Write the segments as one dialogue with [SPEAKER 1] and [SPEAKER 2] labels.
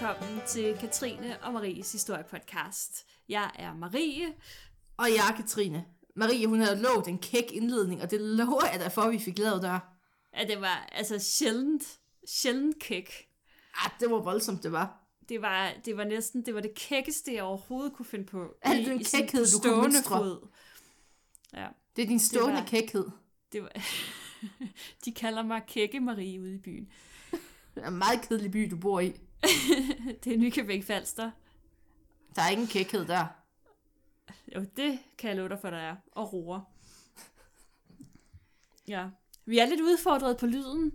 [SPEAKER 1] velkommen til Katrine og Maries historiepodcast. Jeg er Marie.
[SPEAKER 2] Og jeg er Katrine. Marie, hun havde lovet en kæk indledning, og det lover jeg dig for, at vi fik lavet der.
[SPEAKER 1] Ja, det var altså sjældent, sjældent kæk.
[SPEAKER 2] Ah, det var voldsomt, det var.
[SPEAKER 1] Det var, det var næsten, det var det kækkeste, jeg overhovedet kunne finde på.
[SPEAKER 2] Al den kækhed, du kunne mønstre.
[SPEAKER 1] fod. Ja,
[SPEAKER 2] Det er din stående
[SPEAKER 1] var-
[SPEAKER 2] kækhed.
[SPEAKER 1] det var... De kalder mig Kække Marie ude i byen.
[SPEAKER 2] Det er en meget kedelig by, du bor i.
[SPEAKER 1] Det er Nykøbing Falster.
[SPEAKER 2] Der er ingen kækhed der.
[SPEAKER 1] Jo, det kan jeg love dig for, der er. Og roer. Ja. Vi er lidt udfordret på lyden.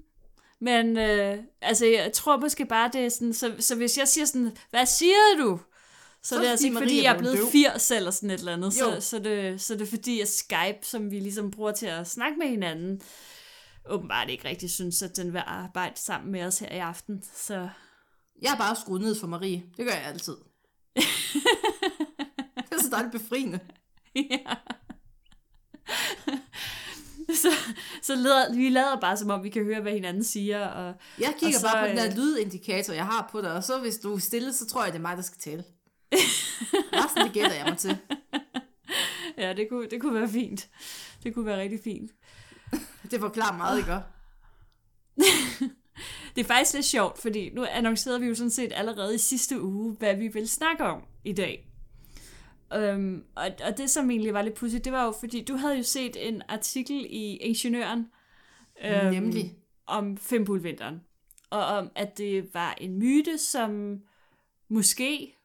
[SPEAKER 1] Men øh, altså, jeg tror måske bare, det er sådan, så, så hvis jeg siger sådan, hvad siger du? Så,
[SPEAKER 2] Så
[SPEAKER 1] det er altså ikke,
[SPEAKER 2] fordi,
[SPEAKER 1] jeg
[SPEAKER 2] er
[SPEAKER 1] blevet
[SPEAKER 2] blevet
[SPEAKER 1] 80 eller sådan et eller andet. Så, så, det, så det er fordi, at Skype, som vi ligesom bruger til at snakke med hinanden, åbenbart ikke rigtig synes, at den vil arbejde sammen med os her i aften. Så
[SPEAKER 2] Jeg er bare skruet ned for Marie. Det gør jeg altid. det er så dejligt befriende.
[SPEAKER 1] Ja. så, så lader, vi lader bare, som om vi kan høre, hvad hinanden siger. Og,
[SPEAKER 2] Jeg kigger
[SPEAKER 1] Og så,
[SPEAKER 2] bare på den der
[SPEAKER 1] øh,
[SPEAKER 2] lydindikator, jeg har på dig, og så hvis du er stille, så tror jeg, det er mig, der skal tale. Resten, det gætter jeg mig til.
[SPEAKER 1] ja, det kunne, det kunne være fint. Det kunne være rigtig fint.
[SPEAKER 2] Det forklarer meget, ikke?
[SPEAKER 1] Det er faktisk lidt sjovt, fordi nu annoncerede vi jo sådan set allerede i sidste uge, hvad vi vil snakke om i dag. Um, og, og det, som egentlig var lidt pudsigt, det var jo, fordi du havde jo set en artikel i Ingeniøren øhm,
[SPEAKER 2] Nemlig.
[SPEAKER 1] om Fimbulvinteren. Og om, at det var en myte, som måske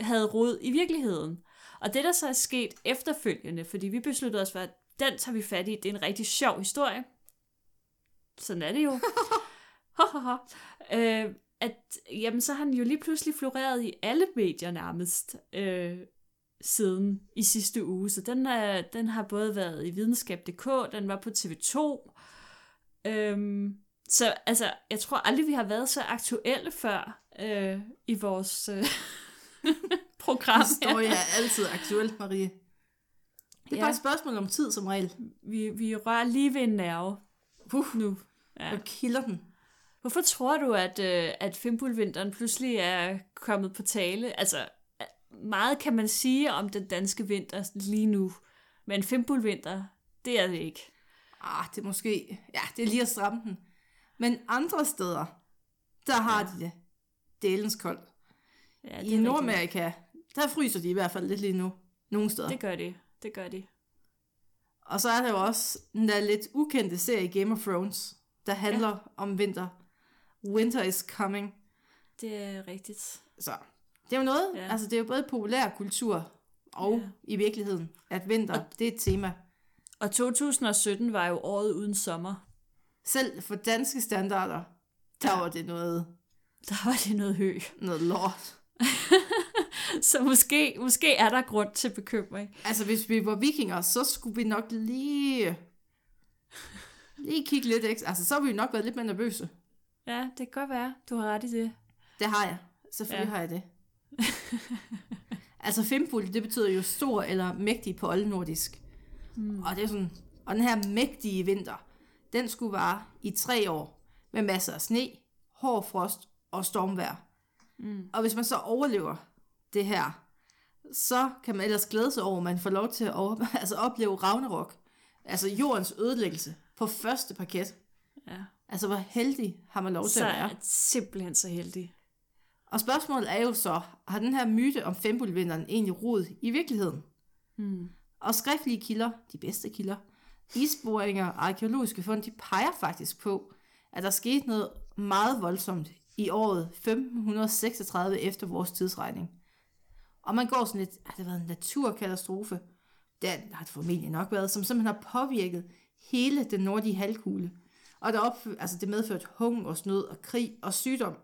[SPEAKER 1] havde rod i virkeligheden. Og det, der så er sket efterfølgende, fordi vi besluttede os for, at den tager vi fat i, det er en rigtig sjov historie. Sådan er det jo. øh, at jamen, så har den jo lige pludselig floreret i alle medier nærmest øh, siden i sidste uge. Så den, er, den har både været i videnskab.dk, den var på TV2. Øhm, så altså, jeg tror aldrig, vi har været så aktuelle før øh, i vores øh, program.
[SPEAKER 2] Historie er altid aktuelt, Marie. Det er
[SPEAKER 1] Ja.
[SPEAKER 2] bare et spørgsmål om tid, som regel.
[SPEAKER 1] Vi, vi rører lige ved en nerve
[SPEAKER 2] Uh,
[SPEAKER 1] nu. Ja.
[SPEAKER 2] og kilder den.
[SPEAKER 1] Hvorfor tror du, at, øh, at Fimbulvinteren pludselig er kommet på tale? Altså, meget kan man sige om den danske vinter lige nu, men Fimbulvinter, det er det ikke.
[SPEAKER 2] Ah, det er måske... Ja, det er lige at stramme den. Men andre steder, der har de det. Dælens koldt.
[SPEAKER 1] Ja,
[SPEAKER 2] I
[SPEAKER 1] er rigtigt.
[SPEAKER 2] Nordamerika, der fryser de i hvert fald lidt lige nu. Nogle steder.
[SPEAKER 1] Det gør de. Det gør de.
[SPEAKER 2] Og så er der jo også den der lidt ukendte serie Game of Thrones, der handler ja. om vinter. Winter is coming.
[SPEAKER 1] Det er rigtigt.
[SPEAKER 2] Så det er jo noget,
[SPEAKER 1] Ja.
[SPEAKER 2] ja. altså det er jo både populær kultur og
[SPEAKER 1] Ja.
[SPEAKER 2] ja. i virkeligheden, at vinter, det er et tema.
[SPEAKER 1] Og 2017 var jo året uden sommer.
[SPEAKER 2] Selv for danske standarder, der var det noget,
[SPEAKER 1] Der var det noget hø.
[SPEAKER 2] noget lort.
[SPEAKER 1] Så måske, måske er der grund til bekymring.
[SPEAKER 2] Altså hvis vi var vikinger, så skulle vi nok lige, lige kigge lidt ekstra. Altså så ville vi nok været lidt mere nervøse.
[SPEAKER 1] Ja, det kan godt være. Du har ret i det.
[SPEAKER 2] Det har jeg. Selvfølgelig
[SPEAKER 1] Ja.
[SPEAKER 2] har jeg det. altså fimpul, det betyder jo stor eller mægtig på oldnordisk. Mm. Og det er sådan, og den her mægtige vinter, den skulle vare i tre år, med masser af sne, hård frost og stormvejr. Mm. Og hvis man så overlever det her, så kan man ellers glæde sig over, at man får lov til at over, altså opleve Ragnarok, altså jordens ødelæggelse, på første parket.
[SPEAKER 1] Ja.
[SPEAKER 2] Altså hvor heldig har man lov til
[SPEAKER 1] Så
[SPEAKER 2] at være.
[SPEAKER 1] er jeg simpelthen så heldig.
[SPEAKER 2] Og spørgsmålet er jo så, har den her myte om fembulvinteren egentlig rod i virkeligheden?
[SPEAKER 1] Hmm.
[SPEAKER 2] Og skriftlige kilder, de bedste kilder, isboringer og arkeologiske fund, de peger faktisk på, at der skete noget meget voldsomt i året 1536 efter vores tidsregning. Og man går sådan lidt, at det har været en naturkatastrofe. Det har det formentlig nok været, som simpelthen har påvirket hele den nordlige halvkugle. Og der op, altså det medførte hungersnød og krig og sygdom.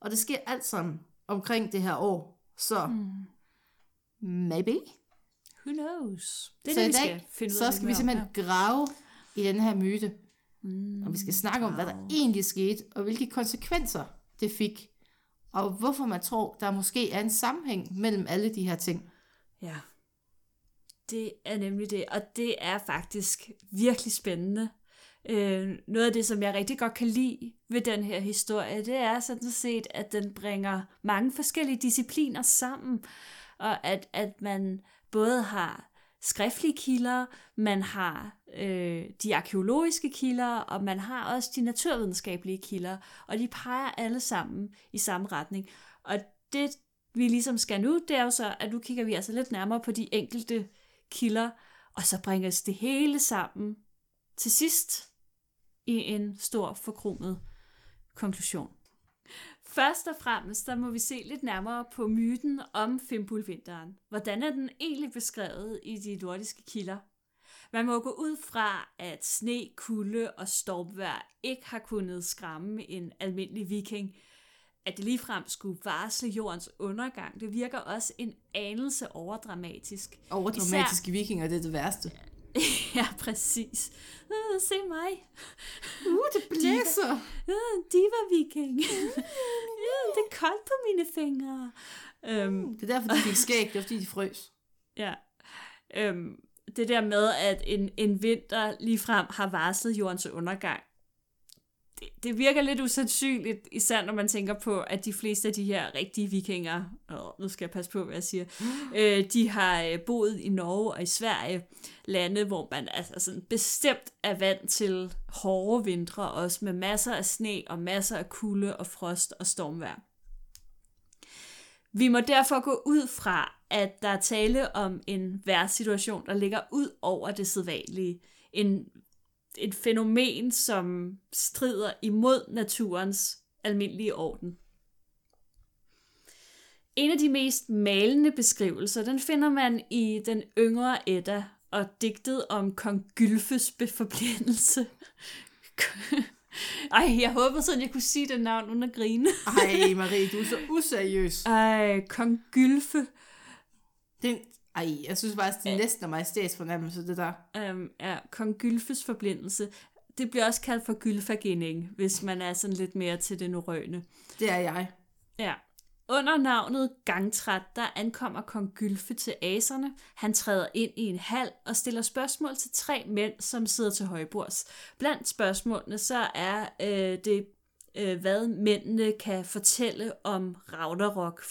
[SPEAKER 2] Og det sker alt sammen omkring det her år. Så mm. maybe.
[SPEAKER 1] Who knows? Det er
[SPEAKER 2] så
[SPEAKER 1] det,
[SPEAKER 2] i
[SPEAKER 1] vi
[SPEAKER 2] dag,
[SPEAKER 1] skal finde ud
[SPEAKER 2] så
[SPEAKER 1] af
[SPEAKER 2] skal vi simpelthen
[SPEAKER 1] om.
[SPEAKER 2] grave i den her myte.
[SPEAKER 1] Mm,
[SPEAKER 2] Og vi skal snakke om, hvad der egentlig skete, og hvilke konsekvenser det fik. Og hvorfor man tror, der måske er en sammenhæng mellem alle de her ting.
[SPEAKER 1] Ja. Det er nemlig det, og det er faktisk virkelig spændende. Øh, noget af det, som jeg rigtig godt kan lide ved den her historie, det er sådan set, at den bringer mange forskellige discipliner sammen, og at, at man både har skriftlige kilder, man har øh, de arkeologiske kilder, og man har også de naturvidenskabelige kilder, og de peger alle sammen i samme retning. Og det, vi ligesom skal nu, det er jo så, at nu kigger vi altså lidt nærmere på de enkelte kilder, og så bringes det hele sammen til sidst i en stor forkromet konklusion. Først og fremmest, der må vi se lidt nærmere på myten om Fimbulvinteren. Hvordan er den egentlig beskrevet i de nordiske kilder? Man må gå ud fra, at sne, kulde og stormvejr ikke har kunnet skræmme en almindelig viking. At det ligefrem skulle varsle jordens undergang, det virker også en anelse overdramatisk.
[SPEAKER 2] Overdramatiske Især... vikinger, det er det værste.
[SPEAKER 1] ja, præcis. Uh, se mig.
[SPEAKER 2] Uh, det blæser.
[SPEAKER 1] Diva, uh, diva viking. uh, det er koldt på mine fingre.
[SPEAKER 2] Um, det er derfor, de fik skæg. Det er fordi, de frøs.
[SPEAKER 1] Ja. Um, det der med, at en, en vinter ligefrem har varslet jordens undergang, det, det virker lidt usandsynligt, især når man tænker på, at de fleste af de her rigtige vikinger, åh, nu skal jeg passe på, hvad jeg siger, øh, de har øh, boet i Norge og i Sverige, lande, hvor man altså sådan bestemt er vant til hårde vintre, også med masser af sne og masser af kulde og frost og stormvær. Vi må derfor gå ud fra, at der er tale om en værtssituation, der ligger ud over det sædvanlige. En et fænomen, som strider imod naturens almindelige orden. En af de mest malende beskrivelser, den finder man i den yngre Edda og digtet om kong Gylfes beforblændelse. Ej, jeg håber sådan, jeg kunne sige det navn uden at grine.
[SPEAKER 2] Ej, Marie, du er så useriøs.
[SPEAKER 1] Ej, kong Gylfe.
[SPEAKER 2] Det, ej, jeg synes faktisk, det er næsten af majestætsfornemmelse, det der.
[SPEAKER 1] Um, ja, kong Gylfes forblindelse. Det bliver også kaldt for gylfagening, hvis man er sådan lidt mere til det norrøne.
[SPEAKER 2] Det er jeg.
[SPEAKER 1] Ja. Under navnet Gangtræt, der ankommer kong Gylfe til aserne. Han træder ind i en hal og stiller spørgsmål til tre mænd, som sidder til højbords. Blandt spørgsmålene så er øh, det, øh, hvad mændene kan fortælle om Ragnarok.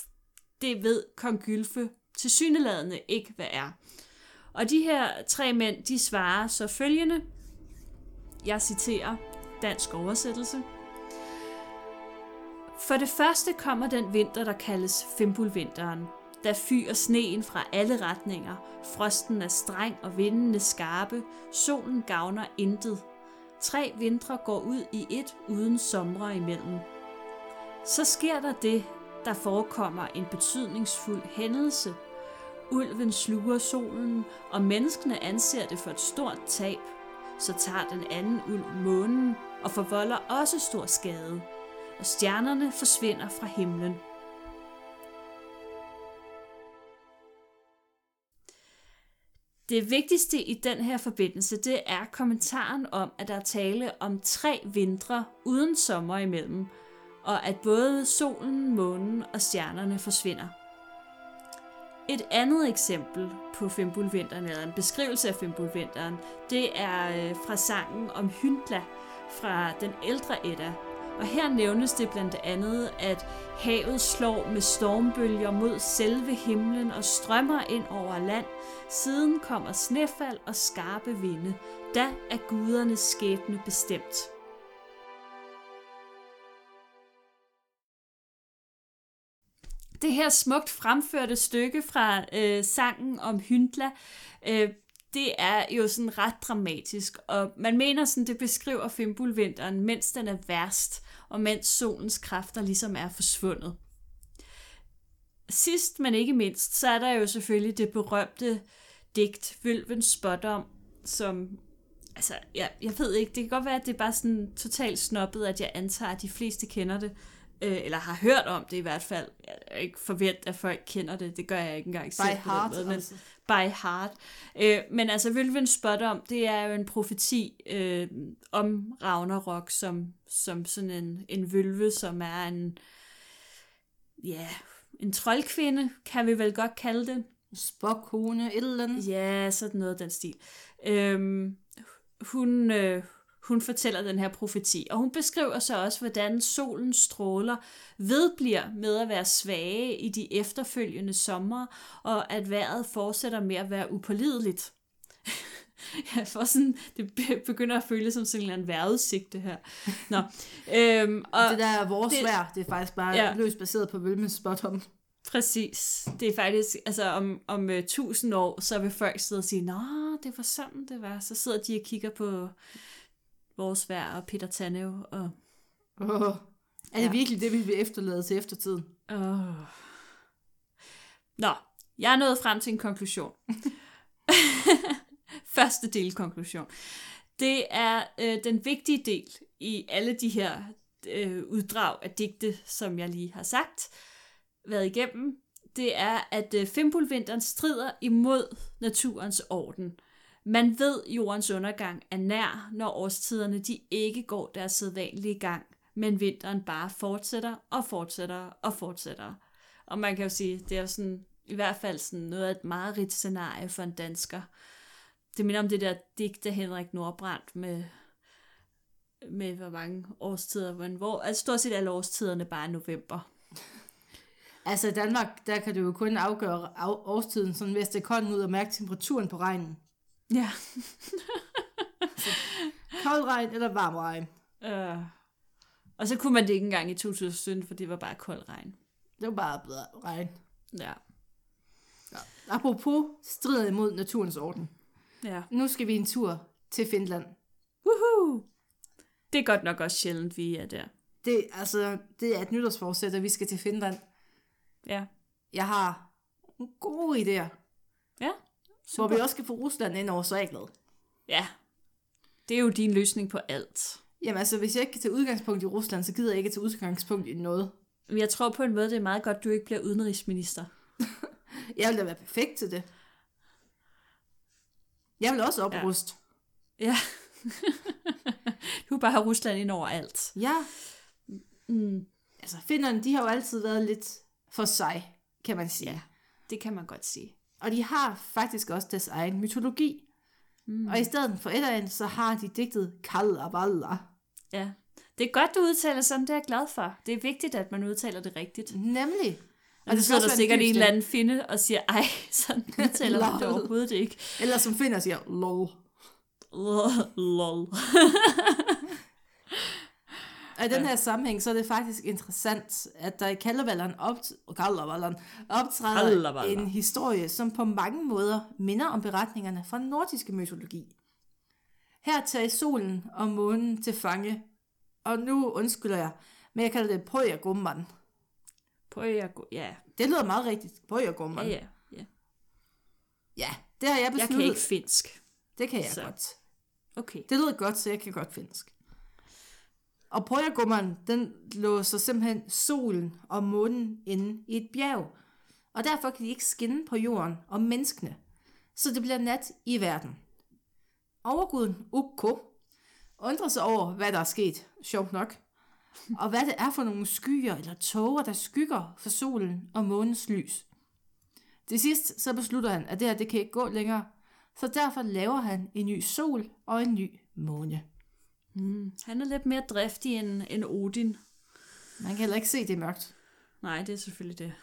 [SPEAKER 1] Det ved kong Gylfe tilsyneladende ikke, hvad er. Og de her tre mænd, de svarer så følgende. Jeg citerer dansk oversættelse. For det første kommer den vinter, der kaldes Fimbulvinteren. Der fyrer sneen fra alle retninger. Frosten er streng og vindene skarpe. Solen gavner intet. Tre vintre går ud i et uden somre imellem. Så sker der det, der forekommer en betydningsfuld hændelse – Ulven sluger solen, og menneskene anser det for et stort tab. Så tager den anden ulv månen og forvolder også stor skade, og stjernerne forsvinder fra himlen. Det vigtigste i den her forbindelse, det er kommentaren om, at der er tale om tre vintre uden sommer imellem, og at både solen, månen og stjernerne forsvinder. Et andet eksempel på Fimbulvinteren, eller en beskrivelse af Fimbulvinteren, det er øh, fra sangen om Hyndla fra den ældre Edda. Og her nævnes det blandt andet, at havet slår med stormbølger mod selve himlen og strømmer ind over land. Siden kommer snefald og skarpe vinde. Da er gudernes skæbne bestemt. Det her smukt fremførte stykke fra øh, sangen om Hyndla, øh, det er jo sådan ret dramatisk, og man mener sådan, det beskriver Fimbulvinteren, mens den er værst, og mens solens kræfter ligesom er forsvundet. Sidst, men ikke mindst, så er der jo selvfølgelig det berømte digt, Vølvens Spådom, som altså, jeg, jeg ved ikke, det kan godt være, at det er bare sådan totalt snobbet, at jeg antager, at de fleste kender det øh, eller har hørt om det i hvert fald. Jeg er ikke forvent, at folk kender det. Det gør jeg ikke engang
[SPEAKER 2] selv. By heart, måde,
[SPEAKER 1] men altså. By heart. Øh, men altså, Vølven spot om, det er jo en profeti øh, om Ragnarok, som, som sådan en, en vølve, som er en, ja, en troldkvinde, kan vi vel godt kalde det.
[SPEAKER 2] Spokkone, et eller andet.
[SPEAKER 1] Ja, sådan noget af den stil. Øh, hun, øh, hun fortæller den her profeti. Og hun beskriver så også, hvordan solens stråler vedbliver med at være svage i de efterfølgende sommer, og at vejret fortsætter med at være upålideligt. Jeg får sådan, det be- begynder at føles som sådan en eller anden vejrudsigt, det her. Nå, øhm, og
[SPEAKER 2] det der er vores
[SPEAKER 1] det-
[SPEAKER 2] det, vejr, det er faktisk bare
[SPEAKER 1] Ja.
[SPEAKER 2] ja. løst baseret på Wilmens Spottom.
[SPEAKER 1] præcis, det er faktisk, altså om, om uh, tusind år, så vil folk sidde og sige, nå, det var sådan, det var. Så sidder de og kigger på vores vejr og Peter Tanev, og
[SPEAKER 2] Oh. Er det
[SPEAKER 1] ja.
[SPEAKER 2] virkelig det, vi vil efterlade til eftertiden?
[SPEAKER 1] Oh. Nå, jeg er nået frem til en konklusion. Første del konklusion. Det er øh, den vigtige del i alle de her øh, uddrag af digte, som jeg lige har sagt, været igennem. Det er, at øh, Fimbulvinteren strider imod naturens orden. Man ved, jordens undergang er nær, når årstiderne de ikke går deres sædvanlige gang, men vinteren bare fortsætter og fortsætter og fortsætter. Og man kan jo sige, det er sådan, i hvert fald sådan noget af et meget rigt scenarie for en dansker. Det minder om det der digt af Henrik Nordbrandt med, med hvor mange årstider, men hvor altså stort set alle årstiderne bare er november.
[SPEAKER 2] Altså i Danmark, der kan du jo kun afgøre af- årstiden, sådan ved at stikke hånden ud og mærke temperaturen på regnen.
[SPEAKER 1] Ja.
[SPEAKER 2] Kold regn eller varm regn.
[SPEAKER 1] Øh. Og så kunne man det ikke engang i 2017, for det var bare kold regn.
[SPEAKER 2] Det var bare bedre regn.
[SPEAKER 1] Ja.
[SPEAKER 2] Apropos strider imod naturens orden.
[SPEAKER 1] Ja.
[SPEAKER 2] Nu skal vi en tur til Finland.
[SPEAKER 1] Woohoo! Det er godt nok også sjældent, vi er der.
[SPEAKER 2] Det, altså, det er et nytårsforsæt, at vi skal til Finland.
[SPEAKER 1] Ja.
[SPEAKER 2] Jeg har nogle gode idéer,
[SPEAKER 1] Ja.
[SPEAKER 2] Hvor vi også skal få Rusland ind over, så er jeg glad.
[SPEAKER 1] Ja. Det er jo din løsning på alt.
[SPEAKER 2] Jamen altså, hvis jeg ikke kan tage udgangspunkt i Rusland, så gider jeg ikke tage udgangspunkt i noget.
[SPEAKER 1] Men jeg tror på en måde, det er meget godt, du ikke bliver udenrigsminister.
[SPEAKER 2] Jeg vil da være perfekt til det. Jeg vil også opruste.
[SPEAKER 1] Ja. du vil bare have Rusland ind over alt.
[SPEAKER 2] Ja.
[SPEAKER 1] Mm.
[SPEAKER 2] Altså, finnerne, de har jo altid været lidt for sig, kan man sige.
[SPEAKER 1] Ja. Det kan man godt sige.
[SPEAKER 2] Og de har faktisk også deres egen mytologi. Mm. Og i stedet for et så har de digtet Kallaballa.
[SPEAKER 1] Ja. Det er godt, du udtaler sådan, det er jeg glad for. Det er vigtigt, at man udtaler det rigtigt.
[SPEAKER 2] Nemlig.
[SPEAKER 1] Og det sidder der sikkert en eller anden finde og siger, ej, sådan udtaler man det overhovedet ikke.
[SPEAKER 2] Eller som finder siger, lol.
[SPEAKER 1] Lol.
[SPEAKER 2] Og i den her sammenhæng, så er det faktisk interessant, at der i Kallaballeren opt- Kallaballeren optræder
[SPEAKER 1] Kallaballa.
[SPEAKER 2] en historie, som på mange måder minder om beretningerne fra den nordiske mytologi. Her tager solen og månen til fange, og nu undskylder jeg, men jeg kalder det Pøjergumman.
[SPEAKER 1] Gå. Ja,
[SPEAKER 2] Det lyder meget rigtigt,
[SPEAKER 1] ja,
[SPEAKER 2] Pøjergumman.
[SPEAKER 1] ja. ja.
[SPEAKER 2] ja, det har jeg
[SPEAKER 1] Jeg
[SPEAKER 2] besluttet.
[SPEAKER 1] kan ikke finsk.
[SPEAKER 2] Det kan jeg
[SPEAKER 1] Så.
[SPEAKER 2] godt.
[SPEAKER 1] Okay.
[SPEAKER 2] Det lyder godt, så jeg kan godt finsk. Og Pøjergummeren, den låser simpelthen solen og månen inde i et bjerg. Og derfor kan de ikke skinne på jorden og menneskene. Så det bliver nat i verden. Overguden Ukko undrer sig over, hvad der er sket, sjovt nok. Og hvad det er for nogle skyer eller tåger, der skygger for solen og månens lys. Til sidst så beslutter han, at det her det kan ikke gå længere, så derfor laver han en ny sol og en ny måne.
[SPEAKER 1] Mm. Han er lidt mere driftig end, end Odin.
[SPEAKER 2] Man kan heller ikke se det er mørkt.
[SPEAKER 1] Nej, det er selvfølgelig det.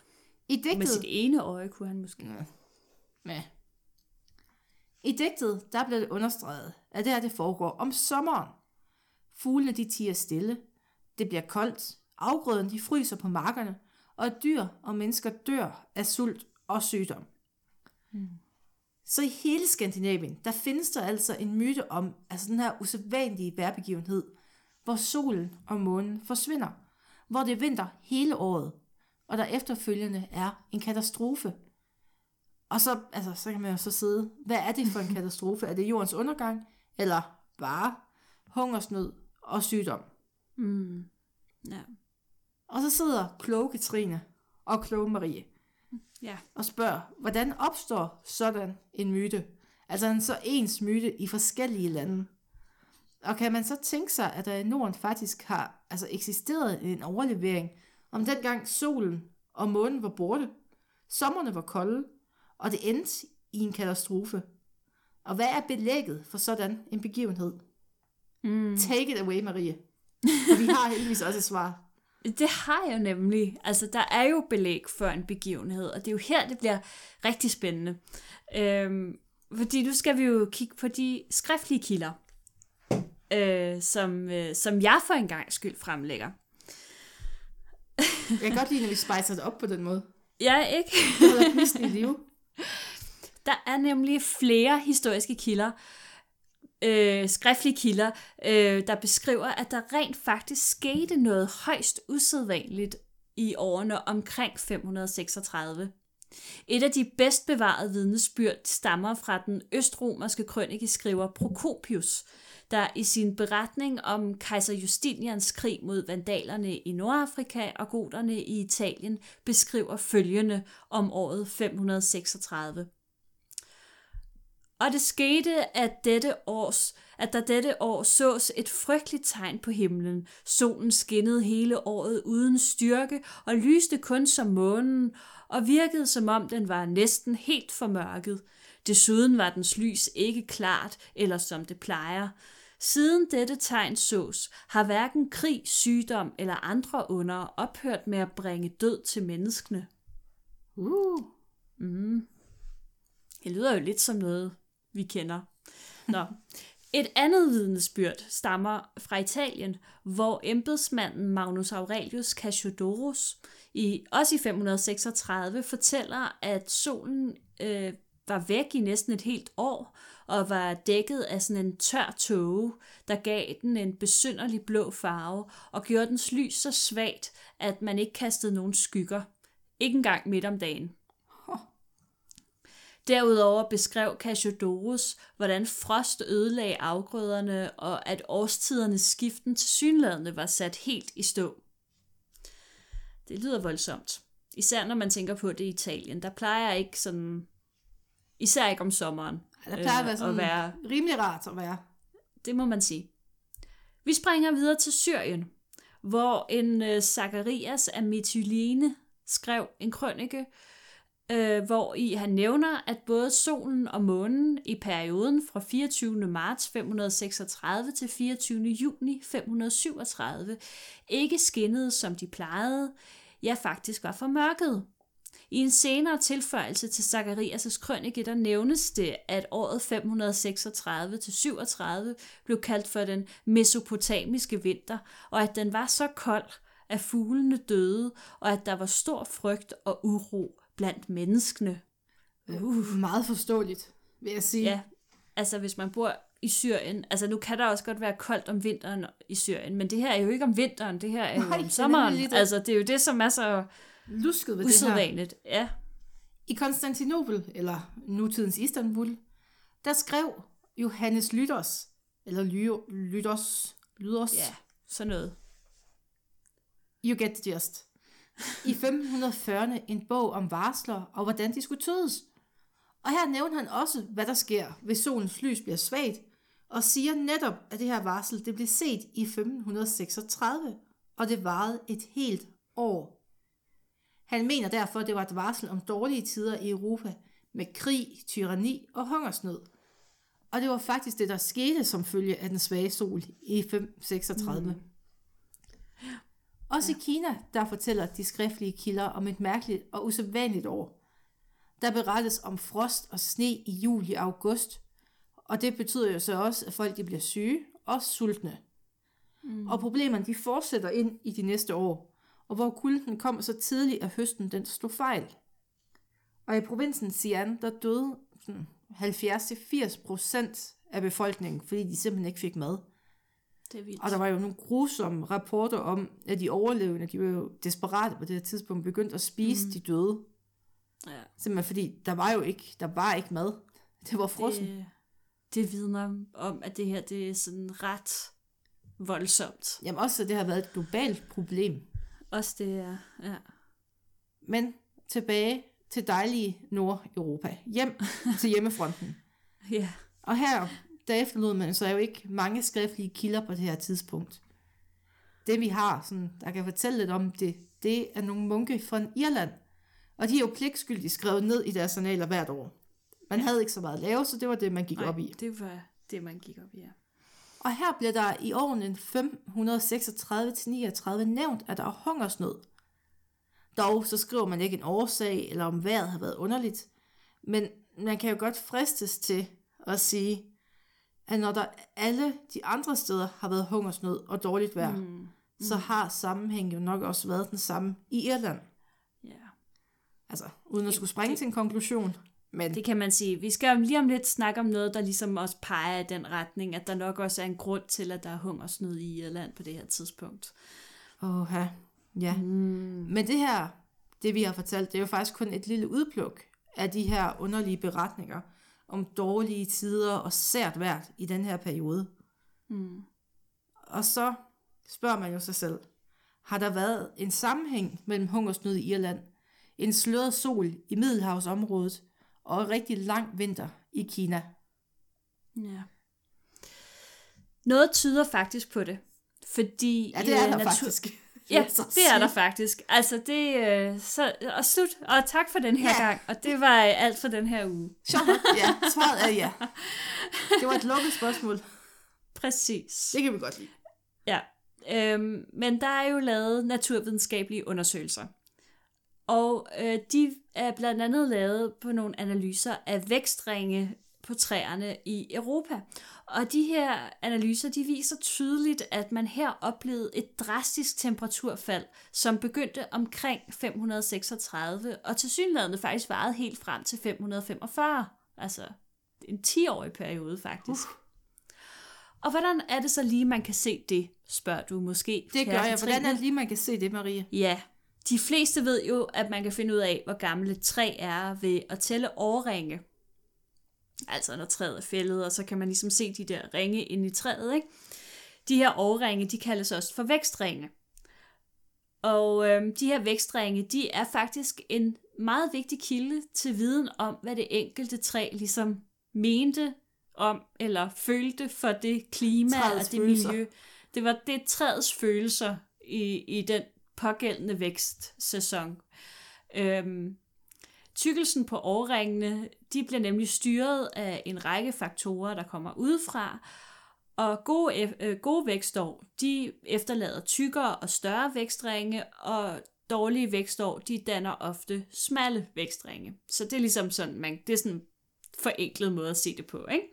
[SPEAKER 2] I
[SPEAKER 1] Med
[SPEAKER 2] digtet,
[SPEAKER 1] sit ene øje kunne han måske.
[SPEAKER 2] ja. I digtet, der bliver det understreget, at det her det foregår om sommeren. Fuglene de tiger stille, det bliver koldt, afgrøden de fryser på markerne, og dyr og mennesker dør af sult og sygdom. Så i hele Skandinavien, der findes der altså en myte om, altså den her usædvanlige vejrbegivenhed, hvor solen og månen forsvinder, hvor det er vinter hele året, og der efterfølgende er en katastrofe. Og så, altså, så kan man jo så sidde, hvad er det for en katastrofe? Er det jordens undergang, eller bare hungersnød og sygdom?
[SPEAKER 1] Mm. Ja.
[SPEAKER 2] Og så sidder kloge Katrine og kloge Marie
[SPEAKER 1] ja.
[SPEAKER 2] og spørger, hvordan opstår sådan en myte? Altså en så ens myte i forskellige lande. Og kan man så tænke sig, at der i Norden faktisk har altså eksisteret en overlevering om dengang solen og månen var borte, sommerne var kolde, og det endte i en katastrofe? Og hvad er belægget for sådan en begivenhed? Mm. Take it away, Marie. Og vi har heldigvis også et svar.
[SPEAKER 1] Det har jeg nemlig. Altså, der er jo belæg for en begivenhed, og det er jo her, det bliver rigtig spændende. Øhm, fordi nu skal vi jo kigge på de skriftlige kilder, øh, som, øh, som jeg for en gang skyld fremlægger.
[SPEAKER 2] Jeg kan godt lide, når vi spicer det op på den måde.
[SPEAKER 1] Ja, ikke?
[SPEAKER 2] Det holder i live.
[SPEAKER 1] Der er nemlig flere historiske kilder, øh, skriftlige kilder, øh, der beskriver, at der rent faktisk skete noget højst usædvanligt i årene omkring 536. Et af de bedst bevarede vidnesbyrd stammer fra den østromerske krønikeskriver Procopius, der i sin beretning om kejser Justinians krig mod vandalerne i Nordafrika og goterne i Italien beskriver følgende om året 536. Og det skete, at dette års, at der dette år sås et frygteligt tegn på himlen. Solen skinnede hele året uden styrke og lyste kun som månen og virkede som om den var næsten helt formørket. Desuden var dens lys ikke klart eller som det plejer. Siden dette tegn sås, har hverken krig, sygdom eller andre under ophørt med at bringe død til menneskene.
[SPEAKER 2] Uh.
[SPEAKER 1] Mm. Det lyder jo lidt som noget, vi kender. Nå. Et andet vidnesbyrd stammer fra Italien, hvor embedsmanden Magnus Aurelius Cassiodorus i, også i 536 fortæller, at solen øh, var væk i næsten et helt år, og var dækket af sådan en tør tåge, der gav den en besynderlig blå farve, og gjorde dens lys så svagt, at man ikke kastede nogen skygger. Ikke engang midt om dagen. Derudover beskrev Cassiodorus, hvordan frost ødelagde afgrøderne, og at årstidernes skiften til synladende var sat helt i stå. Det lyder voldsomt. Især når man tænker på det i Italien. Der plejer ikke sådan... Især ikke om sommeren.
[SPEAKER 2] Der plejer at være, sådan at være rimelig rart at være.
[SPEAKER 1] Det må man sige. Vi springer videre til Syrien, hvor en uh, Zacharias af Mytilene skrev en krønike, øh, hvor i han nævner, at både solen og månen i perioden fra 24. marts 536 til 24. juni 537 ikke skinnede, som de plejede, ja faktisk var formørket. I en senere tilføjelse til Zacharias' krønike, der nævnes det, at året 536-37 blev kaldt for den mesopotamiske vinter, og at den var så kold, at fuglene døde, og at der var stor frygt og uro blandt menneskene.
[SPEAKER 2] Uh. Meget forståeligt, vil jeg sige.
[SPEAKER 1] Ja, altså hvis man bor i Syrien, altså nu kan der også godt være koldt om vinteren i Syrien, men det her er jo ikke om vinteren, det her er jo Nej, om sommeren. Det altså det er jo det, som er så
[SPEAKER 2] lusket ved
[SPEAKER 1] usædvanligt. Det her. Ja.
[SPEAKER 2] I Konstantinopel, eller nutidens Istanbul, der skrev Johannes Lytos, eller Lytos, Lytos.
[SPEAKER 1] Ja, sådan noget.
[SPEAKER 2] You get the gist i 1540'erne en bog om varsler og hvordan de skulle tydes. Og her nævner han også, hvad der sker, hvis solens lys bliver svagt, og siger netop, at det her varsel det blev set i 1536, og det varede et helt år. Han mener derfor, at det var et varsel om dårlige tider i Europa, med krig, tyranni og hungersnød. Og det var faktisk det, der skete som følge af den svage sol i 1536. Mm. Også ja. i Kina, der fortæller de skriftlige kilder om et mærkeligt og usædvanligt år. Der berettes om frost og sne i juli og august, og det betyder jo så også, at folk de bliver syge og sultne. Mm. Og problemerne de fortsætter ind i de næste år, og hvor kulden kom så tidligt, at høsten den slog fejl. Og i provinsen Xi'an, der døde 70-80 procent af befolkningen, fordi de simpelthen ikke fik mad.
[SPEAKER 1] Det er vildt.
[SPEAKER 2] Og der var jo nogle grusomme rapporter om, at de overlevende, de var jo desperate på det her tidspunkt, begyndt at spise mm. de døde. Ja. Simpelthen fordi, der var jo ikke, der var ikke mad. Det var frossen.
[SPEAKER 1] Det, det vidner om, at det her, det er sådan ret voldsomt.
[SPEAKER 2] Jamen også, at det har været et globalt problem.
[SPEAKER 1] Også det, ja. ja.
[SPEAKER 2] Men tilbage til dejlige Nordeuropa. Hjem til hjemmefronten.
[SPEAKER 1] ja.
[SPEAKER 2] Og her der efterlod man så jo ikke mange skriftlige kilder på det her tidspunkt. Det vi har, sådan, der kan fortælle lidt om det, det er nogle munke fra Irland. Og de er jo pligtskyldigt skrevet ned i deres journaler hvert år. Man havde ikke så meget at lave, så det var det, man gik
[SPEAKER 1] Nej,
[SPEAKER 2] op i.
[SPEAKER 1] det var det, man gik op i, ja.
[SPEAKER 2] Og her bliver der i årene 536-39 nævnt, at der er hungersnød. Dog så skriver man ikke en årsag, eller om vejret har været underligt. Men man kan jo godt fristes til at sige, at når der alle de andre steder har været hungersnød og dårligt vejr, mm. så har sammenhængen jo nok også været den samme i Irland.
[SPEAKER 1] Ja.
[SPEAKER 2] Altså, uden at skulle springe til en konklusion. Men
[SPEAKER 1] Det kan man sige. Vi skal lige om lidt snakke om noget, der ligesom også peger i den retning, at der nok også er en grund til, at der er hungersnød i Irland på det her tidspunkt.
[SPEAKER 2] Åh, ja. Mm. Men det her, det vi har fortalt, det er jo faktisk kun et lille udpluk af de her underlige beretninger om dårlige tider og sært vejr i den her periode.
[SPEAKER 1] Mm.
[SPEAKER 2] Og så spørger man jo sig selv, har der været en sammenhæng mellem hungersnød i Irland, en sløret sol i Middelhavsområdet og en rigtig lang vinter i Kina?
[SPEAKER 1] Ja. Noget tyder faktisk på det. Fordi
[SPEAKER 2] Ja, det er
[SPEAKER 1] øh,
[SPEAKER 2] der
[SPEAKER 1] natur-
[SPEAKER 2] faktisk.
[SPEAKER 1] Ja, det er der faktisk. Altså, det øh, så, og slut. Og tak for den her
[SPEAKER 2] Ja.
[SPEAKER 1] gang. Og det var øh, alt for den her uge.
[SPEAKER 2] Sjovt ja. Svaret er ja. Det var et lukket spørgsmål.
[SPEAKER 1] Præcis.
[SPEAKER 2] Det kan vi godt lide.
[SPEAKER 1] Ja, øhm, men der er jo lavet naturvidenskabelige undersøgelser. Og øh, de er blandt andet lavet på nogle analyser af vækstringe på træerne i Europa. Og de her analyser, de viser tydeligt, at man her oplevede et drastisk temperaturfald, som begyndte omkring 536, og til synligheden faktisk varede helt frem til 545. Altså en 10-årig periode faktisk. Uh. Og hvordan er det så lige, man kan se det, spørger du måske.
[SPEAKER 2] Det gør jeg. Hvordan er det lige, man kan se det, Marie?
[SPEAKER 1] Ja, de fleste ved jo, at man kan finde ud af, hvor gammelt et træ er ved at tælle årringe. Altså når træet er fældet, og så kan man ligesom se de der ringe inde i træet. Ikke? De her årringe, de kaldes også for vækstringe. Og øhm, de her vækstringe, de er faktisk en meget vigtig kilde til viden om, hvad det enkelte træ ligesom mente om, eller følte for det klima
[SPEAKER 2] Træets
[SPEAKER 1] og det
[SPEAKER 2] følelser.
[SPEAKER 1] miljø. Det var det træets følelser i, i den pågældende vækstsæson. Øhm, tykkelsen på årringene, de bliver nemlig styret af en række faktorer, der kommer udefra, og gode, øh, øh, gode vækstår, de efterlader tykkere og større vækstringe, og dårlige vækstår, de danner ofte smalle vækstringe. Så det er ligesom sådan, man, det er sådan en forenklet måde at se det på, ikke?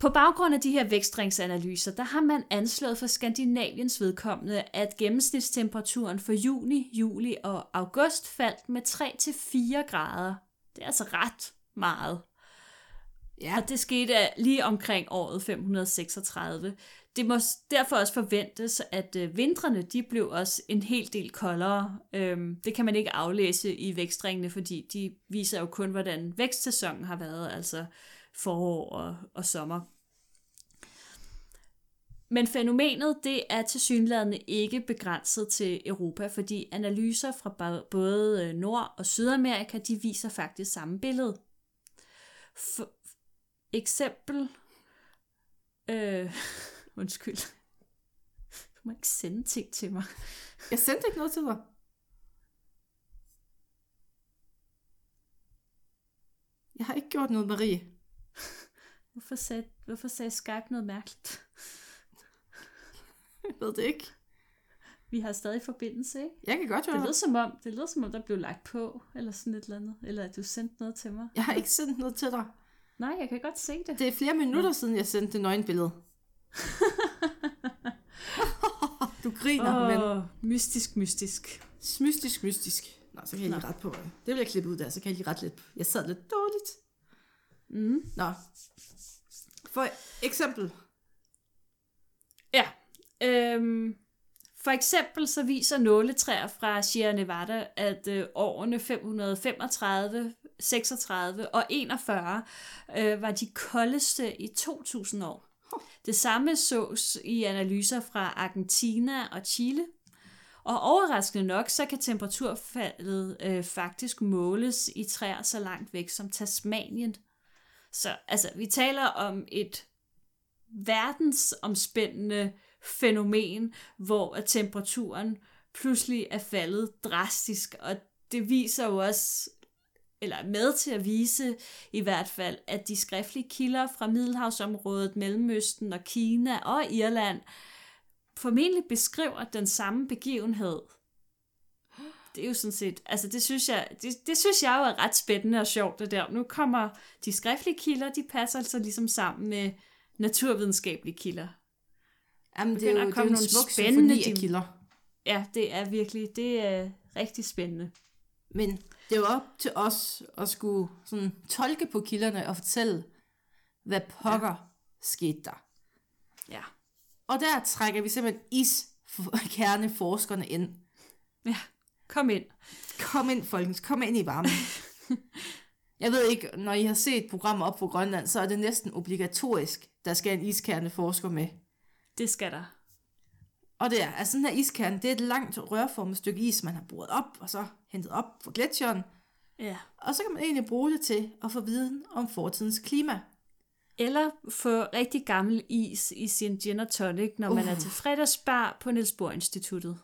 [SPEAKER 1] På baggrund af de her vækstringsanalyser, der har man anslået for Skandinaviens vedkommende, at gennemsnitstemperaturen for juni, juli og august faldt med 3-4 grader. Det er altså ret meget.
[SPEAKER 2] Ja,
[SPEAKER 1] Og det skete lige omkring året 536. Det må derfor også forventes, at øh, vintrene de blev også en hel del koldere. Øhm, det kan man ikke aflæse i vækstringene, fordi de viser jo kun, hvordan vækstsæsonen har været, altså forår og, og sommer. Men fænomenet det er tilsyneladende ikke begrænset til Europa, fordi analyser fra både øh, Nord- og Sydamerika, de viser faktisk samme billede. For eksempel... Øh, undskyld. Du må ikke sende ting til mig.
[SPEAKER 2] jeg sendte ikke noget til dig. Jeg har ikke gjort noget, Marie.
[SPEAKER 1] Hvorfor sagde, hvorfor sagde Skype noget mærkeligt?
[SPEAKER 2] Jeg ved det ikke.
[SPEAKER 1] Vi har stadig forbindelse, ikke?
[SPEAKER 2] Jeg kan godt
[SPEAKER 1] Det
[SPEAKER 2] høre
[SPEAKER 1] lød som om, det lød som om, der blev lagt på, eller sådan et eller andet. Eller at du sendte noget til mig.
[SPEAKER 2] Jeg har ikke sendt noget til dig.
[SPEAKER 1] Nej, jeg kan godt se det.
[SPEAKER 2] Det er flere minutter siden, jeg sendte det nøgenbillede. du griner, oh. men
[SPEAKER 1] mystisk, mystisk.
[SPEAKER 2] mystisk, mystisk. Nå, så kan jeg lige ret på det. Det vil jeg klippe ud der, så kan jeg lige ret lidt. Jeg sad lidt dårligt.
[SPEAKER 1] Mm.
[SPEAKER 2] Nå. For eksempel.
[SPEAKER 1] Ja. Øhm, for eksempel så viser nåletræer fra Sierra Nevada, at øh, årene 535, 36 og 41 øh, var de koldeste i 2000 år. Det samme sås i analyser fra Argentina og Chile. Og overraskende nok, så kan temperaturfaldet øh, faktisk måles i træer så langt væk som Tasmanien. Så altså, vi taler om et verdensomspændende fænomen, hvor at temperaturen pludselig er faldet drastisk, og det viser jo også eller er med til at vise i hvert fald, at de skriftlige kilder fra Middelhavsområdet, Mellemøsten og Kina og Irland formentlig beskriver den samme begivenhed. Det er jo sådan set, altså det synes jeg, det, det synes jeg jo er ret spændende og sjovt det der. Nu kommer de skriftlige kilder, de passer altså ligesom sammen med naturvidenskabelige kilder.
[SPEAKER 2] Jamen, det er jo,
[SPEAKER 1] at
[SPEAKER 2] det er jo
[SPEAKER 1] komme nogle
[SPEAKER 2] smuk
[SPEAKER 1] spændende
[SPEAKER 2] af kilder.
[SPEAKER 1] Ja, det er virkelig, det er rigtig spændende.
[SPEAKER 2] Men det er jo op til os at skulle sådan tolke på kilderne og fortælle, hvad pokker ja. skete der.
[SPEAKER 1] Ja.
[SPEAKER 2] Og der trækker vi simpelthen iskerneforskerne ind.
[SPEAKER 1] Ja, kom ind.
[SPEAKER 2] Kom ind, folkens. Kom ind i varmen. Jeg ved ikke, når I har set programmer op på Grønland, så er det næsten obligatorisk, der skal en iskerneforsker med.
[SPEAKER 1] Det skal der.
[SPEAKER 2] Og det er, altså den her iskerne, det er et langt rørformet stykke is, man har boret op, og så hentet op fra gletsjeren.
[SPEAKER 1] Ja.
[SPEAKER 2] Og så kan man egentlig bruge det til at få viden om fortidens klima.
[SPEAKER 1] Eller få rigtig gammel is i sin gin og tonic, når uh. man er
[SPEAKER 2] Uh.
[SPEAKER 1] til fredagsbar på Niels Bohr Instituttet.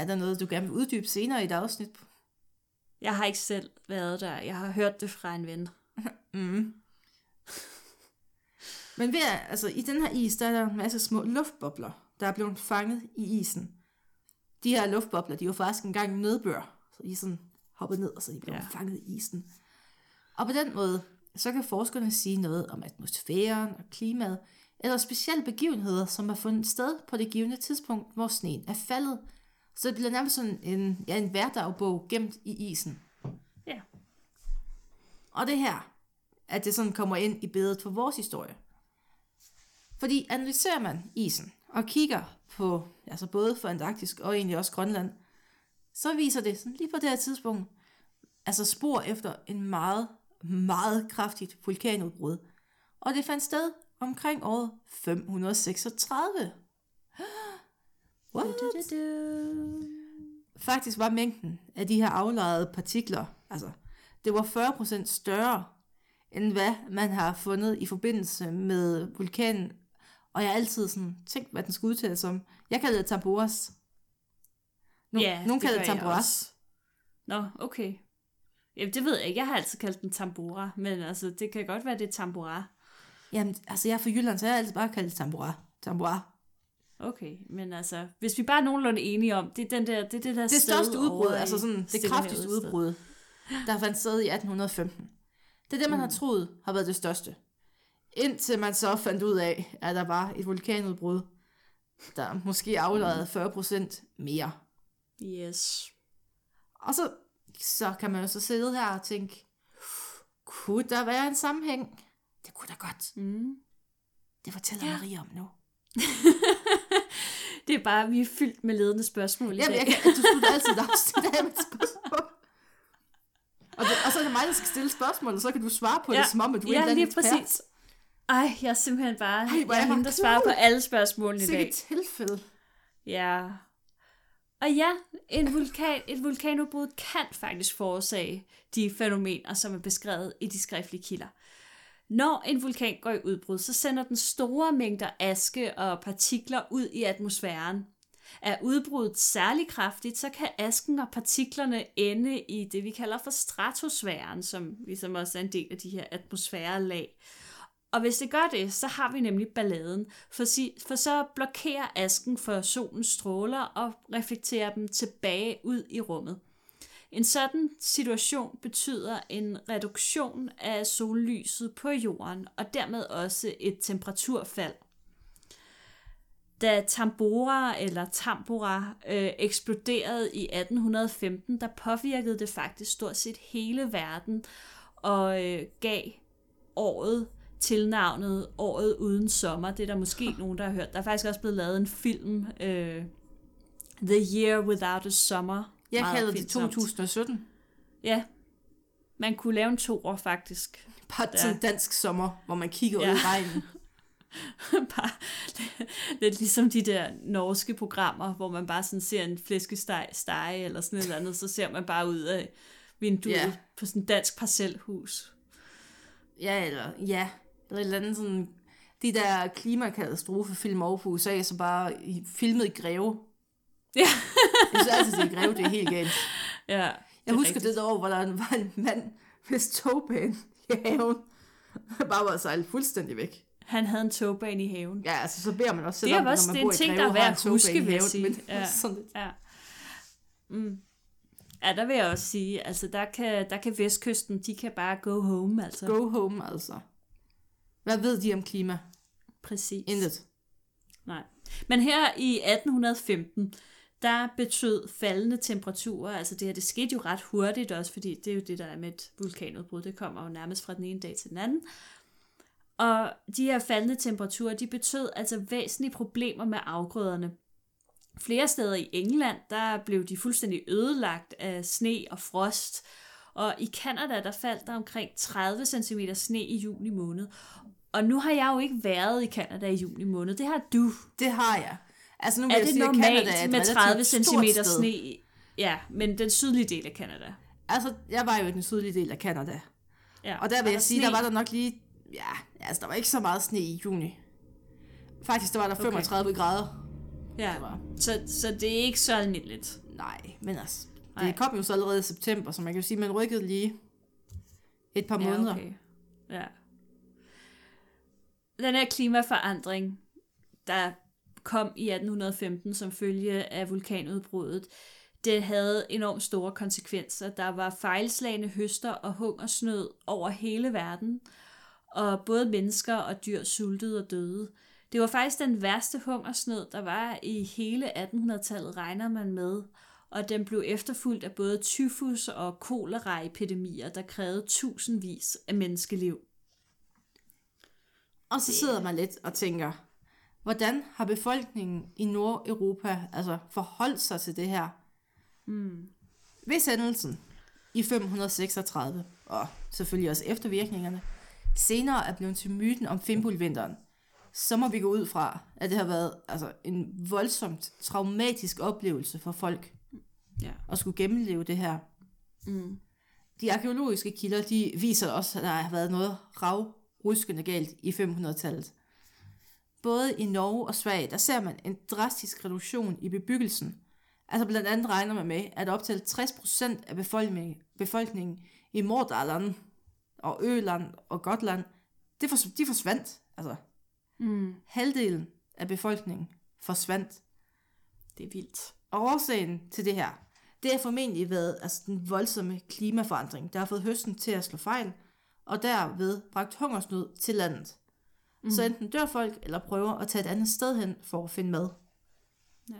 [SPEAKER 2] Er der noget, du gerne vil uddybe senere i et afsnit?
[SPEAKER 1] Jeg har ikke selv været der. Jeg har hørt det fra en ven.
[SPEAKER 2] Mm. Men ved, altså, i den her is, der er der en masse små luftbobler, der er blevet fanget i isen. De her luftbobler, de var faktisk engang nedbør, så de sådan hoppet ned, og så de blevet
[SPEAKER 1] Ja.
[SPEAKER 2] ja. fanget i isen. Og på den måde, så kan forskerne sige noget om atmosfæren og klimaet, eller specielle begivenheder, som er fundet sted på det givende tidspunkt, hvor sneen er faldet. Så det bliver nærmest sådan en, ja, en hverdagbog gemt i isen.
[SPEAKER 1] Ja.
[SPEAKER 2] Og det her, at det sådan kommer ind i billedet for vores historie. Fordi analyserer man isen og kigger på, altså både for Antarktis og egentlig også Grønland, så viser det sådan lige på det her tidspunkt, altså spor efter en meget, meget kraftigt vulkanudbrud. Og det fandt sted omkring året 536. What? Faktisk var mængden af de her aflejrede partikler, altså det var 40% større, end hvad man har fundet i forbindelse med vulkanen. Og jeg har altid sådan tænkt, hvad den skulle udtales som. Jeg kalder det Tamboras. No,
[SPEAKER 1] Ja,
[SPEAKER 2] nogen
[SPEAKER 1] det
[SPEAKER 2] kalder det Tamboras.
[SPEAKER 1] Nå, okay. Jamen, det ved jeg ikke. Jeg har altid kaldt den tambora, men altså, det kan godt være, det er tambora.
[SPEAKER 2] Jamen, altså jeg er fra Jylland, så jeg har altid bare kaldt det Tambora. Tambora.
[SPEAKER 1] Okay, men altså, hvis vi bare er nogenlunde enige om, det er den der, det, er det der
[SPEAKER 2] Det største udbrud, altså sådan det kraftigste udbrud, der fandt sted i 1815. Det er det, man
[SPEAKER 1] Mm.
[SPEAKER 2] har troet har været det største. Indtil man så fandt ud af, at der var et vulkanudbrud, der måske aflejrede 40% mere.
[SPEAKER 1] Yes.
[SPEAKER 2] Og så, så kan man jo så sidde her og tænke, kunne der være en sammenhæng? Det kunne der godt.
[SPEAKER 1] Mm.
[SPEAKER 2] Det fortæller
[SPEAKER 1] Ja.
[SPEAKER 2] Maria om nu.
[SPEAKER 1] Det er bare, vi er fyldt med ledende spørgsmål i
[SPEAKER 2] Jamen,
[SPEAKER 1] dag.
[SPEAKER 2] jeg kan, du slutter altid afsnit af med et spørgsmål. Og, det, og så er det mig, der skal stille spørgsmål, og så kan du svare på ja. det, som om, at du er en
[SPEAKER 1] ja,
[SPEAKER 2] eller anden
[SPEAKER 1] lige
[SPEAKER 2] ekspert.
[SPEAKER 1] præcis. Ej, jeg er simpelthen bare,
[SPEAKER 2] Ej, hvor
[SPEAKER 1] jeg
[SPEAKER 2] er
[SPEAKER 1] er
[SPEAKER 2] jeg
[SPEAKER 1] hende, der svarer på
[SPEAKER 2] klog.
[SPEAKER 1] alle spørgsmålene i
[SPEAKER 2] Sikke
[SPEAKER 1] dag.
[SPEAKER 2] et tilfælde.
[SPEAKER 1] Ja. Og ja, en vulkan, et vulkanudbrud kan faktisk forårsage de fænomener, som er beskrevet i de skriftlige kilder. Når en vulkan går i udbrud, så sender den store mængder aske og partikler ud i atmosfæren. Er udbruddet særlig kraftigt, så kan asken og partiklerne ende i det, vi kalder for stratosfæren, som ligesom også er en del af de her atmosfærelag. Og hvis det gør det, så har vi nemlig balladen, for, si, for så blokerer asken for solens stråler og reflekterer dem tilbage ud i rummet. En sådan situation betyder en reduktion af sollyset på jorden, og dermed også et temperaturfald. Da Tambora eller Tambora øh, eksploderede i 1815, der påvirkede det faktisk stort set hele verden og øh, gav året tilnavnet Året uden sommer. Det er der måske nogen, der har hørt. Der er faktisk også blevet lavet en film, øh, The Year Without a Summer.
[SPEAKER 2] Jeg
[SPEAKER 1] Meget
[SPEAKER 2] kalder det
[SPEAKER 1] opfindsomt.
[SPEAKER 2] 2017.
[SPEAKER 1] Ja, man kunne lave en toer faktisk.
[SPEAKER 2] Bare til en dansk sommer, hvor man kigger
[SPEAKER 1] Ja.
[SPEAKER 2] ud i regnen.
[SPEAKER 1] bare lidt ligesom de der norske programmer, hvor man bare sådan ser en flæskesteg stege eller sådan et eller andet, så ser man bare ud af vinduet
[SPEAKER 2] Ja.
[SPEAKER 1] på sådan et dansk parcelhus.
[SPEAKER 2] Ja, eller ja. Eller et eller andet sådan... De der klimakatastrofefilm over på USA, så bare i, filmet i Greve.
[SPEAKER 1] Ja.
[SPEAKER 2] Jeg synes altid, at i Greve, det er helt galt.
[SPEAKER 1] Ja,
[SPEAKER 2] Jeg Jeg
[SPEAKER 1] er
[SPEAKER 2] husker
[SPEAKER 1] rigtigt.
[SPEAKER 2] det år, hvor der var en mand, hvis togbane i haven bare var sejlet fuldstændig væk.
[SPEAKER 1] Han havde en togbane i haven.
[SPEAKER 2] Ja, altså så beder man også selv
[SPEAKER 1] Det er
[SPEAKER 2] om, når
[SPEAKER 1] også
[SPEAKER 2] man
[SPEAKER 1] det
[SPEAKER 2] bor
[SPEAKER 1] en
[SPEAKER 2] i
[SPEAKER 1] ting,
[SPEAKER 2] Greve,
[SPEAKER 1] der er værd at huske,
[SPEAKER 2] i
[SPEAKER 1] vil jeg sige.
[SPEAKER 2] Men
[SPEAKER 1] Ja.
[SPEAKER 2] sådan lidt.
[SPEAKER 1] Ja. Mm. Ja, der vil jeg også sige, altså der kan, der kan vestkysten, de kan bare go home, altså.
[SPEAKER 2] Go home, altså. Hvad ved de om klima?
[SPEAKER 1] Præcis.
[SPEAKER 2] Intet.
[SPEAKER 1] Nej. Men her i 1815, der betød faldende temperaturer, altså det her, det skete jo ret hurtigt også, fordi det er jo det, der er med et vulkanudbrud, det kommer jo nærmest fra den ene dag til den anden. Og de her faldende temperaturer, de betød altså væsentlige problemer med afgrøderne. Flere steder i England, der blev de fuldstændig ødelagt af sne og frost. Og i Kanada, der faldt der omkring 30 cm sne i juni måned. Og nu har jeg jo ikke været i Kanada i juni måned. Det har du.
[SPEAKER 2] Det har jeg. Altså nu vil
[SPEAKER 1] Er
[SPEAKER 2] jeg
[SPEAKER 1] det
[SPEAKER 2] sige,
[SPEAKER 1] normalt
[SPEAKER 2] Canada er
[SPEAKER 1] med
[SPEAKER 2] relativt
[SPEAKER 1] 30
[SPEAKER 2] stort
[SPEAKER 1] cm sne? Ja, men den sydlige del af Kanada.
[SPEAKER 2] Altså, jeg var jo i den sydlige del af Canada.
[SPEAKER 1] Ja.
[SPEAKER 2] Og der vil jeg sige,
[SPEAKER 1] sne?
[SPEAKER 2] der var der nok lige... Ja, altså der var ikke så meget sne i juni. Faktisk, der var der 35 grader.
[SPEAKER 1] Ja, så, så det er ikke så almindeligt.
[SPEAKER 2] Nej, men altså...
[SPEAKER 1] Nej.
[SPEAKER 2] Det kom jo så allerede i september, så man kan jo sige, at man rykkede lige et par måneder.
[SPEAKER 1] Ja, okay. ja. Den her klimaforandring, der kom i 1815 som følge af vulkanudbruddet, det havde enormt store konsekvenser. Der var fejlslagende høster og hungersnød over hele verden, og både mennesker og dyr sultede og døde. Det var faktisk den værste hungersnød, der var i hele 1800-tallet, regner man med, og den blev efterfulgt af både tyfus og koleraepidemier, der krævede tusindvis af menneskeliv.
[SPEAKER 2] Og så sidder man lidt og tænker, hvordan har befolkningen i Nordeuropa altså forholdt sig til det her? Mm. Hvis hændelsen i 536, og selvfølgelig også eftervirkningerne, senere er blevet til myten om Fimbulvinteren, så må vi gå ud fra, at det har været altså, en voldsomt traumatisk oplevelse for folk
[SPEAKER 1] Ja.
[SPEAKER 2] at skulle gennemleve det her.
[SPEAKER 1] Mm.
[SPEAKER 2] De arkeologiske kilder de viser også, at der har været noget ravruskende galt i 500-tallet. Både i Norge og Sverige, der ser man en drastisk reduktion i bebyggelsen. Altså blandt andet regner man med, at op til 60% af befolkningen, befolkningen i Mordaland og Øland og Gotland, det fors- de forsvandt. Altså
[SPEAKER 1] Mm.
[SPEAKER 2] halvdelen af befolkningen forsvandt.
[SPEAKER 1] Det er vildt.
[SPEAKER 2] Og årsagen til det her, det har formentlig været altså, den voldsomme klimaforandring, der har fået høsten til at slå fejl, og derved bragt hungersnød til landet. Mm. Så enten dør folk, eller prøver at tage et andet sted hen for at finde mad.
[SPEAKER 1] Ja.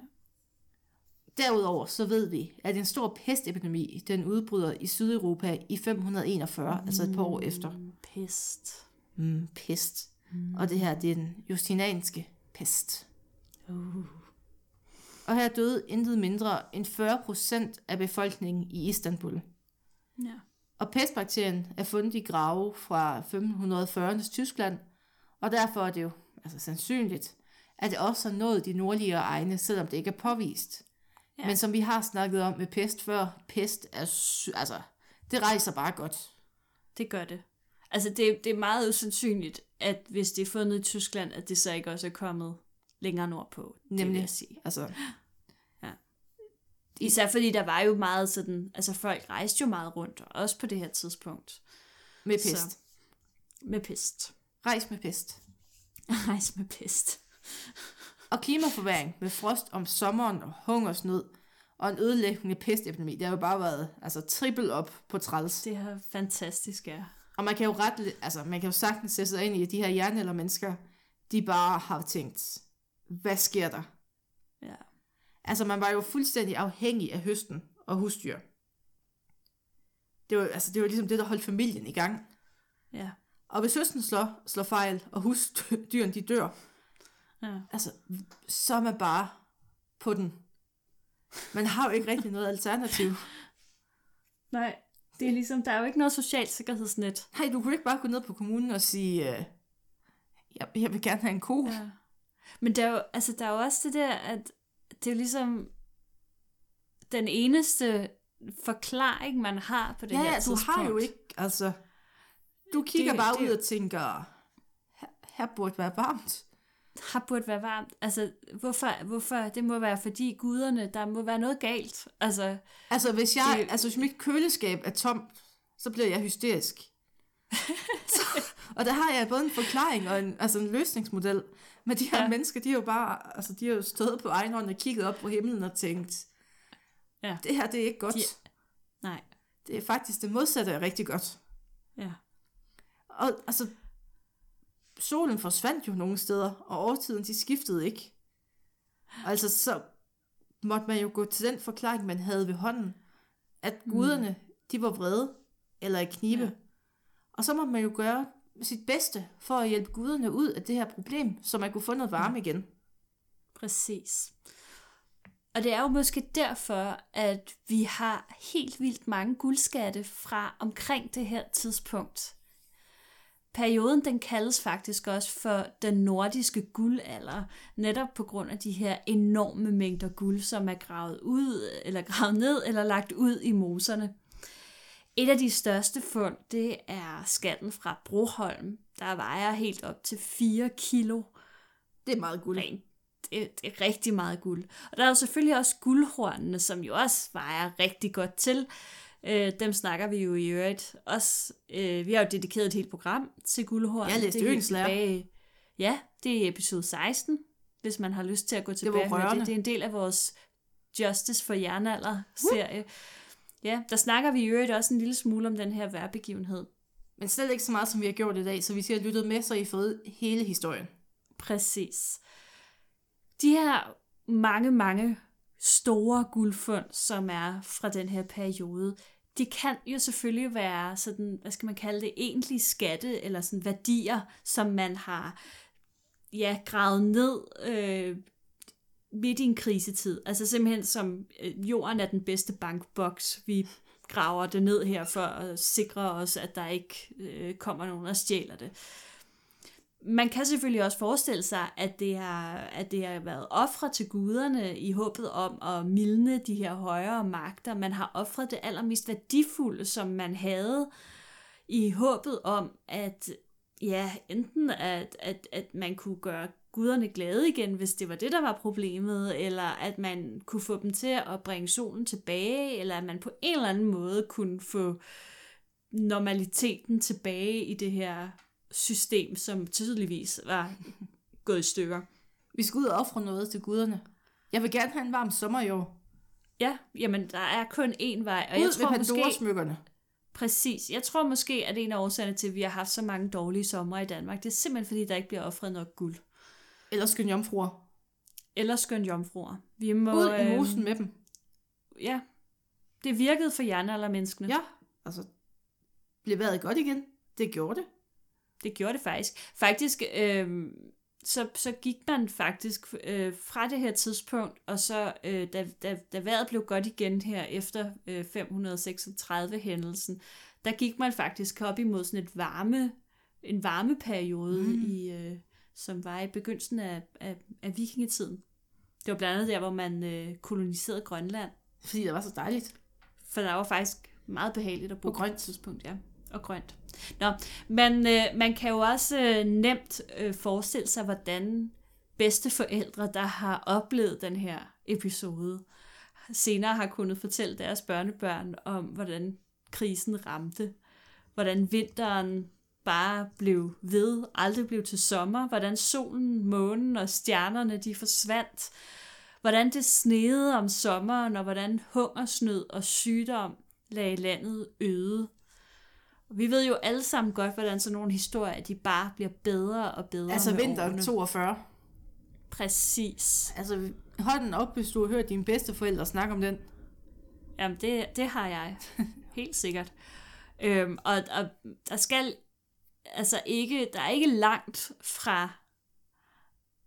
[SPEAKER 2] Derudover så ved vi, at en stor pestepidemi, den udbryder i Sydeuropa i 541, mm. altså et par år efter.
[SPEAKER 1] Pest.
[SPEAKER 2] Mm, pest. Mm. Og det her, det er den justinanske pest.
[SPEAKER 1] Uh.
[SPEAKER 2] Og her døde intet mindre end 40 procent af befolkningen i Istanbul.
[SPEAKER 1] Ja.
[SPEAKER 2] Og pestbakterien er fundet i grave fra 1540'ernes Tyskland, og derfor er det jo altså sandsynligt, at det også har nået de nordligere egne, selvom det ikke er påvist. Ja.
[SPEAKER 1] Ja.
[SPEAKER 2] Men som vi har snakket om med pest før, pest er sy- altså, det rejser bare godt.
[SPEAKER 1] Det gør det. Altså, det, det er meget usandsynligt, at hvis det er fundet i Tyskland, at det så ikke også er kommet længere nordpå. Det vil
[SPEAKER 2] Nemlig.
[SPEAKER 1] jeg sige.
[SPEAKER 2] Altså,
[SPEAKER 1] Især fordi der var jo meget sådan, altså folk rejste jo meget rundt, også på det her tidspunkt,
[SPEAKER 2] med pest.
[SPEAKER 1] Så. med pest.
[SPEAKER 2] Rejs med pest.
[SPEAKER 1] Rejse med pest.
[SPEAKER 2] Og klimaforværing med frost om sommeren og hungersnød og en ødelæggende pestepidemi, det har jo bare været altså, trippel op på træls.
[SPEAKER 1] Det er fantastisk, ja.
[SPEAKER 2] Og man kan jo ret, altså man kan jo sagtens sætte sig ind i, at de her jernalder mennesker, de bare har tænkt, hvad sker der?
[SPEAKER 1] ja.
[SPEAKER 2] Altså man var jo fuldstændig afhængig af høsten og husdyr. Det var, altså, det var ligesom det, der holdt familien i gang.
[SPEAKER 1] Ja.
[SPEAKER 2] Og hvis høsten slår, slår fejl, og husdyrene de dør,
[SPEAKER 1] ja.
[SPEAKER 2] altså, så er man bare på den. Man har jo ikke rigtig noget alternativ.
[SPEAKER 1] Nej, det er ligesom, der er jo ikke noget socialt sikkerhedsnet.
[SPEAKER 2] Nej, du kunne ikke bare gå ned på kommunen og sige, øh, jeg, jeg vil gerne have en ko.
[SPEAKER 1] Ja. Men der er, jo, altså, der er jo også det der, at det er ligesom den eneste forklaring, man har på det
[SPEAKER 2] Ja,
[SPEAKER 1] her
[SPEAKER 2] ja, du
[SPEAKER 1] tidspunkt.
[SPEAKER 2] har jo ikke, altså, du kigger
[SPEAKER 1] Det-
[SPEAKER 2] bare
[SPEAKER 1] det-
[SPEAKER 2] ud og tænker, her, her burde være varmt.
[SPEAKER 1] har burde være varmt. Altså, hvorfor, hvorfor? Det må være, fordi guderne, der må være noget galt. Altså,
[SPEAKER 2] Altså, hvis, jeg,
[SPEAKER 1] Det-
[SPEAKER 2] altså, hvis mit køleskab er tomt, så bliver jeg hysterisk. så, og der har jeg både en forklaring og en, altså en løsningsmodel. Men de her
[SPEAKER 1] Ja.
[SPEAKER 2] mennesker, de er jo bare, altså de har jo stået på egen hånd og kigget op på himlen og tænkt,
[SPEAKER 1] Ja.
[SPEAKER 2] det her det er ikke godt.
[SPEAKER 1] De- nej.
[SPEAKER 2] Det er faktisk det modsatte er rigtig godt.
[SPEAKER 1] Ja.
[SPEAKER 2] Og altså, solen forsvandt jo nogle steder, og årtiden de skiftede ikke. Altså, så måtte man jo gå til den forklaring, man havde ved hånden, at guderne, de var vrede, eller i knibe.
[SPEAKER 1] Ja.
[SPEAKER 2] Og så måtte man jo gøre sit bedste for at hjælpe guderne ud af det her problem, så man kunne få noget varme igen.
[SPEAKER 1] Præcis. Og det er jo måske derfor, at vi har helt vildt mange guldskatte fra omkring det her tidspunkt. Perioden den kaldes faktisk også for den nordiske guldalder, netop på grund af de her enorme mængder guld, som er gravet ud, eller gravet ned, eller lagt ud i moserne. Et af de største fund, det er skatten fra Broholm, der vejer helt op til 4 kilo
[SPEAKER 2] Det er meget guld.
[SPEAKER 1] rent. Det, det er rigtig meget guld. Og der er jo selvfølgelig også guldhornene, som jo også vejer rigtig godt til. Øh, dem snakker vi jo i øvrigt også. Øh, vi har jo dedikeret et helt program til guldhorn.
[SPEAKER 2] Jeg læste
[SPEAKER 1] Det er tilbage- Ja, det er episode 16, hvis man har lyst til at gå
[SPEAKER 2] var
[SPEAKER 1] tilbage. høre
[SPEAKER 2] rørende.
[SPEAKER 1] det. det er en del af vores Justice for Jernalder-serie. Ja, der snakker vi i øvrigt også en lille smule om den her værbegivenhed.
[SPEAKER 2] Men slet ikke så meget, som vi har gjort i dag, så hvis I har lyttet med, så I fået hele historien.
[SPEAKER 1] Præcis. De her mange, mange store guldfund, som er fra den her periode, de kan jo selvfølgelig være sådan, hvad skal man kalde det, egentlige skatte, eller sådan værdier, som man har ja, gravet ned øh, midt i en krisetid. Altså simpelthen som øh, jorden er den bedste bankboks. Vi graver det ned her for at sikre os, at der ikke øh, kommer nogen og stjæler det. Man kan selvfølgelig også forestille sig, at det har, at det har været ofre til guderne i håbet om at mildne de her højere magter. Man har ofret det allermest værdifulde, som man havde, i håbet om, at ja, enten at, at, at man kunne gøre guderne glade igen, hvis det var det, der var problemet, eller at man kunne få dem til at bringe solen tilbage, eller at man på en eller anden måde kunne få normaliteten tilbage i det her system, som tydeligvis var gået i stykker.
[SPEAKER 2] Vi skal ud og ofre noget til guderne. Jeg vil gerne have en varm sommer i år.
[SPEAKER 1] Ja, jamen der er kun én vej, og
[SPEAKER 2] Ud
[SPEAKER 1] jeg tror måske,
[SPEAKER 2] Pandora-smykkerne.
[SPEAKER 1] præcis, jeg tror måske, at en af årsagerne til, at vi har haft så mange dårlige sommer i Danmark, det er simpelthen fordi, der ikke bliver offret nok guld.
[SPEAKER 2] Eller skøn jomfruer.
[SPEAKER 1] Eller skøn jomfruer. Vi må,
[SPEAKER 2] Ud i
[SPEAKER 1] øhm,
[SPEAKER 2] mosen med dem.
[SPEAKER 1] Ja, det virkede for jernaldermenneskene.
[SPEAKER 2] Ja, altså, blev vejret godt igen? Det gjorde det.
[SPEAKER 1] Det gjorde det faktisk. Faktisk, øh, så, så gik man faktisk øh, fra det her tidspunkt, og så øh, da, da, da vejret blev godt igen her efter øh, 536-hændelsen, der gik man faktisk op imod sådan et varme, en varmeperiode, mm. i, øh, som var i begyndelsen af, af, af vikingetiden. Det var blandt andet der, hvor man øh, koloniserede Grønland.
[SPEAKER 2] Fordi det var så dejligt.
[SPEAKER 1] For der var faktisk meget behageligt at bo
[SPEAKER 2] grønt.
[SPEAKER 1] på et tidspunkt, ja. Og grønt. Nå, men øh, man kan jo også øh, nemt øh, forestille sig, hvordan bedste forældre, der har oplevet den her episode, senere har kunnet fortælle deres børnebørn om, hvordan krisen ramte. Hvordan vinteren bare blev ved, aldrig blev til sommer. Hvordan solen, månen og stjernerne, de forsvandt. Hvordan det snede om sommeren, og hvordan hungersnød og sygdom lagde landet øde. Og vi ved jo alle sammen godt, hvordan sådan nogle historier, de bare bliver bedre og bedre
[SPEAKER 2] Altså vinter
[SPEAKER 1] årene.
[SPEAKER 2] 42.
[SPEAKER 1] Præcis.
[SPEAKER 2] Altså, hold den op, hvis du har hørt dine bedsteforældre snakke om den.
[SPEAKER 1] Jamen, det, det har jeg. Helt sikkert. Øhm, og, og der skal altså ikke, der er ikke langt fra,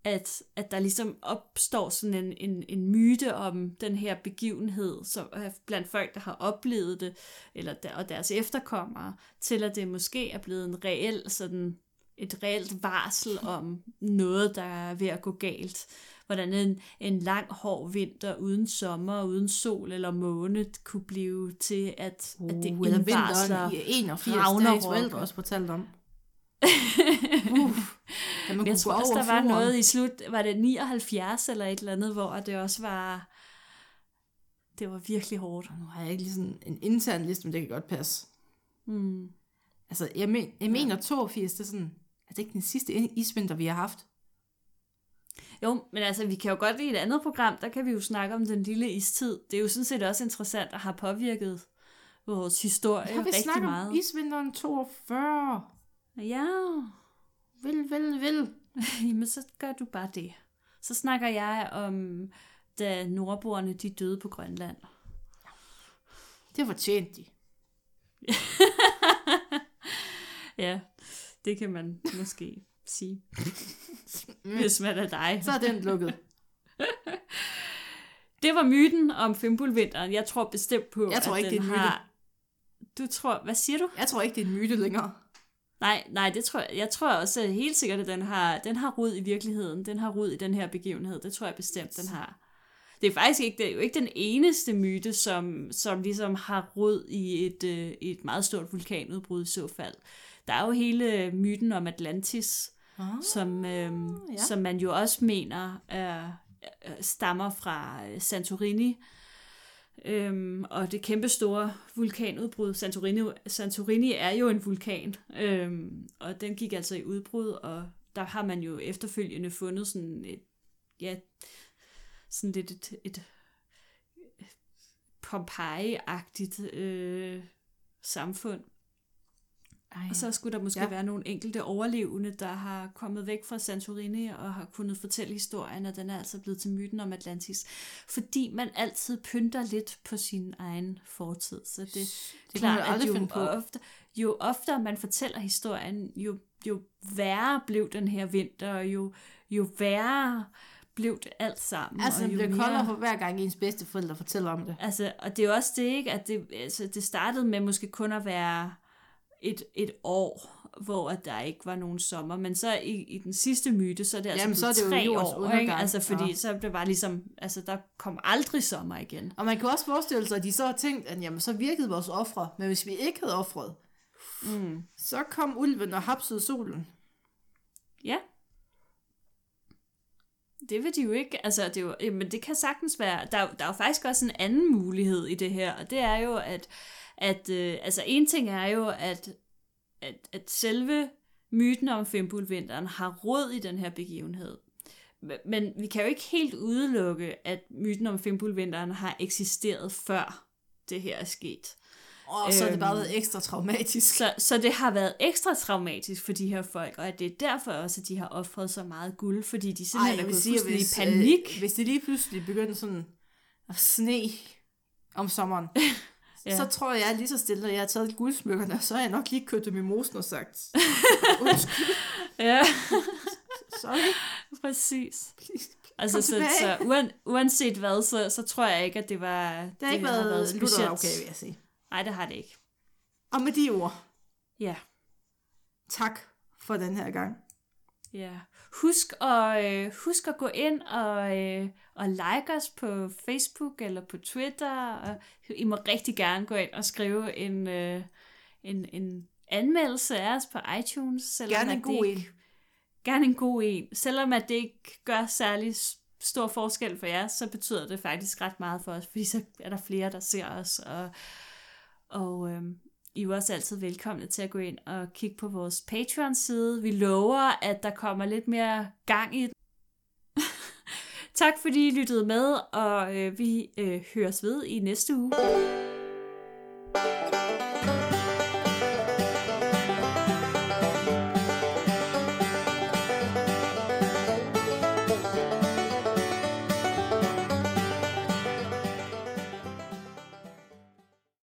[SPEAKER 1] at, at der ligesom opstår sådan en, en, en myte om den her begivenhed, som er blandt folk, der har oplevet det, eller der, og deres efterkommere, til at det måske er blevet en reel sådan et reelt varsel om noget, der er ved at gå galt. Hvordan en, en lang, hård vinter uden sommer, uden sol eller måne kunne blive til, at, at det
[SPEAKER 2] Uh, eller
[SPEAKER 1] indvarsler
[SPEAKER 2] vinteren i 81, det har
[SPEAKER 1] Ragnarok.
[SPEAKER 2] ens forældre også fortalt om. Uff. Man
[SPEAKER 1] jeg tror også, der var
[SPEAKER 2] fjorden.
[SPEAKER 1] noget i slut, var det 79 eller et eller andet, hvor det også var, det var virkelig hårdt.
[SPEAKER 2] Nu har jeg ikke lige sådan en intern liste, men det kan godt passe.
[SPEAKER 1] Mm.
[SPEAKER 2] Altså, jeg, men, jeg mener 82, det er sådan, er det ikke den sidste isvinter, vi har haft?
[SPEAKER 1] Jo, men altså, vi kan jo godt i et andet program, der kan vi jo snakke om den lille istid. Det er jo sådan set også interessant at have påvirket vores historie
[SPEAKER 2] Har vi
[SPEAKER 1] rigtig
[SPEAKER 2] snakket
[SPEAKER 1] meget.
[SPEAKER 2] om isvinteren 42?
[SPEAKER 1] Ja,
[SPEAKER 2] Vel, vel, vel.
[SPEAKER 1] jamen så gør du bare det. Så snakker jeg om, da nordboerne de døde på Grønland.
[SPEAKER 2] Det fortjente de.
[SPEAKER 1] Ja, det kan man måske sige, hvis man er dig.
[SPEAKER 2] Så er den lukket.
[SPEAKER 1] Det var myten om Fimbulvinteren. Jeg tror bestemt på,
[SPEAKER 2] Jeg tror
[SPEAKER 1] at
[SPEAKER 2] ikke,
[SPEAKER 1] den
[SPEAKER 2] det er en myte.
[SPEAKER 1] har... Du tror... Hvad siger du?
[SPEAKER 2] Jeg tror ikke, det er en myte længere.
[SPEAKER 1] Nej, nej, det tror jeg. Jeg tror også helt sikkert, at den har, den har rod i virkeligheden. Den har rod i den her begivenhed. Det tror jeg bestemt, den har. Det er faktisk ikke, det er jo ikke den eneste myte, som, som ligesom har rod i et, øh, et meget stort vulkanudbrud i så fald. Der er jo hele myten om Atlantis,
[SPEAKER 2] Ah,
[SPEAKER 1] som, øhm,
[SPEAKER 2] ja.
[SPEAKER 1] som man jo også mener er, er- stammer fra øh, Santorini. Øhm, og det kæmpe store vulkanudbrud. Santorini, Santorini er jo en vulkan, øhm, og den gik altså i udbrud, og der har man jo efterfølgende fundet sådan et, ja, sådan lidt et, et Pompeji-agtigt øh, samfund.
[SPEAKER 2] Ej.
[SPEAKER 1] Og så skulle der måske
[SPEAKER 2] Ja.
[SPEAKER 1] være nogle enkelte overlevende, der har kommet væk fra Santorini og har kunnet fortælle historien, og den er altså blevet til myten om Atlantis. Fordi man altid pynter lidt på sin egen fortid. Så det,
[SPEAKER 2] det
[SPEAKER 1] er klart, at jo,
[SPEAKER 2] finde på.
[SPEAKER 1] ofte, jo oftere man fortæller historien, jo, jo værre blev den her vinter, og jo, jo værre blev det alt sammen.
[SPEAKER 2] Altså, det bliver koldere for hver gang ens bedsteforældre fortæller om det.
[SPEAKER 1] Altså, og det er jo også det, ikke? At det, altså, det startede med måske kun at være et, et år, hvor at der ikke var nogen sommer. Men så i, i den sidste myte, så er det altså
[SPEAKER 2] Jamen, så
[SPEAKER 1] blevet
[SPEAKER 2] er det jo
[SPEAKER 1] tre
[SPEAKER 2] jordens
[SPEAKER 1] år,
[SPEAKER 2] undergang.
[SPEAKER 1] ikke? Altså, fordi
[SPEAKER 2] Ja.
[SPEAKER 1] så det var ligesom, altså, der kom aldrig sommer igen.
[SPEAKER 2] Og man kan også forestille sig, at de så har tænkt, at jamen, så virkede vores ofre, men hvis vi ikke havde offret,
[SPEAKER 1] Mm.
[SPEAKER 2] så kom ulven og hapsede solen.
[SPEAKER 1] Ja. Det vil de jo ikke, altså det er jo, men det kan sagtens være, der, er jo- der er jo faktisk også en anden mulighed i det her, og det er jo, at, at øh, altså en ting er jo, at, at, at selve myten om Fimbulvinteren har rod i den her begivenhed. Men- vi kan jo ikke helt udelukke, at myten om Fimbulvinteren har eksisteret før det her er sket.
[SPEAKER 2] Og så har det bare
[SPEAKER 1] Øhm.
[SPEAKER 2] været ekstra traumatisk.
[SPEAKER 1] Så, så det har været ekstra traumatisk for de her folk, og at det er derfor også, at de har offret så meget guld, fordi de simpelthen er gået fuldstændig i panik.
[SPEAKER 2] Øh, hvis det lige pludselig begyndte sådan at sne om sommeren, ja. Så tror jeg lige så stille, at jeg har taget guldsmykkerne, så har jeg nok lige kørt dem i mosen og sagt, undskyld,
[SPEAKER 1] Ja,
[SPEAKER 2] sorry.
[SPEAKER 1] præcis.
[SPEAKER 2] Kom
[SPEAKER 1] Altså, så,
[SPEAKER 2] tilbage.
[SPEAKER 1] så uan, uanset hvad, så, så tror jeg ikke, at det var
[SPEAKER 2] Det har ikke været,
[SPEAKER 1] specielt.
[SPEAKER 2] lutter okay, vil jeg sige.
[SPEAKER 1] Nej, det har det ikke.
[SPEAKER 2] Og med de ord,
[SPEAKER 1] Ja.
[SPEAKER 2] tak for den her gang.
[SPEAKER 1] Ja. Husk at, øh, husk at gå ind og, øh, og like os på Facebook eller på Twitter. Og I må rigtig gerne gå ind og skrive en, øh, en, en anmeldelse af os på iTunes. Selvom
[SPEAKER 2] Gerne en god
[SPEAKER 1] ikke-
[SPEAKER 2] en.
[SPEAKER 1] Gerne en god en. Selvom at det ikke gør særlig stor forskel for jer, så betyder det faktisk ret meget for os, fordi så er der flere, der ser os. Og, og øhm, i er også altid velkomne til at gå ind og kigge på vores Patreon-side. Vi lover, at der kommer lidt mere gang i den. tak fordi I lyttede med, og øh, vi øh, høres ved i næste uge.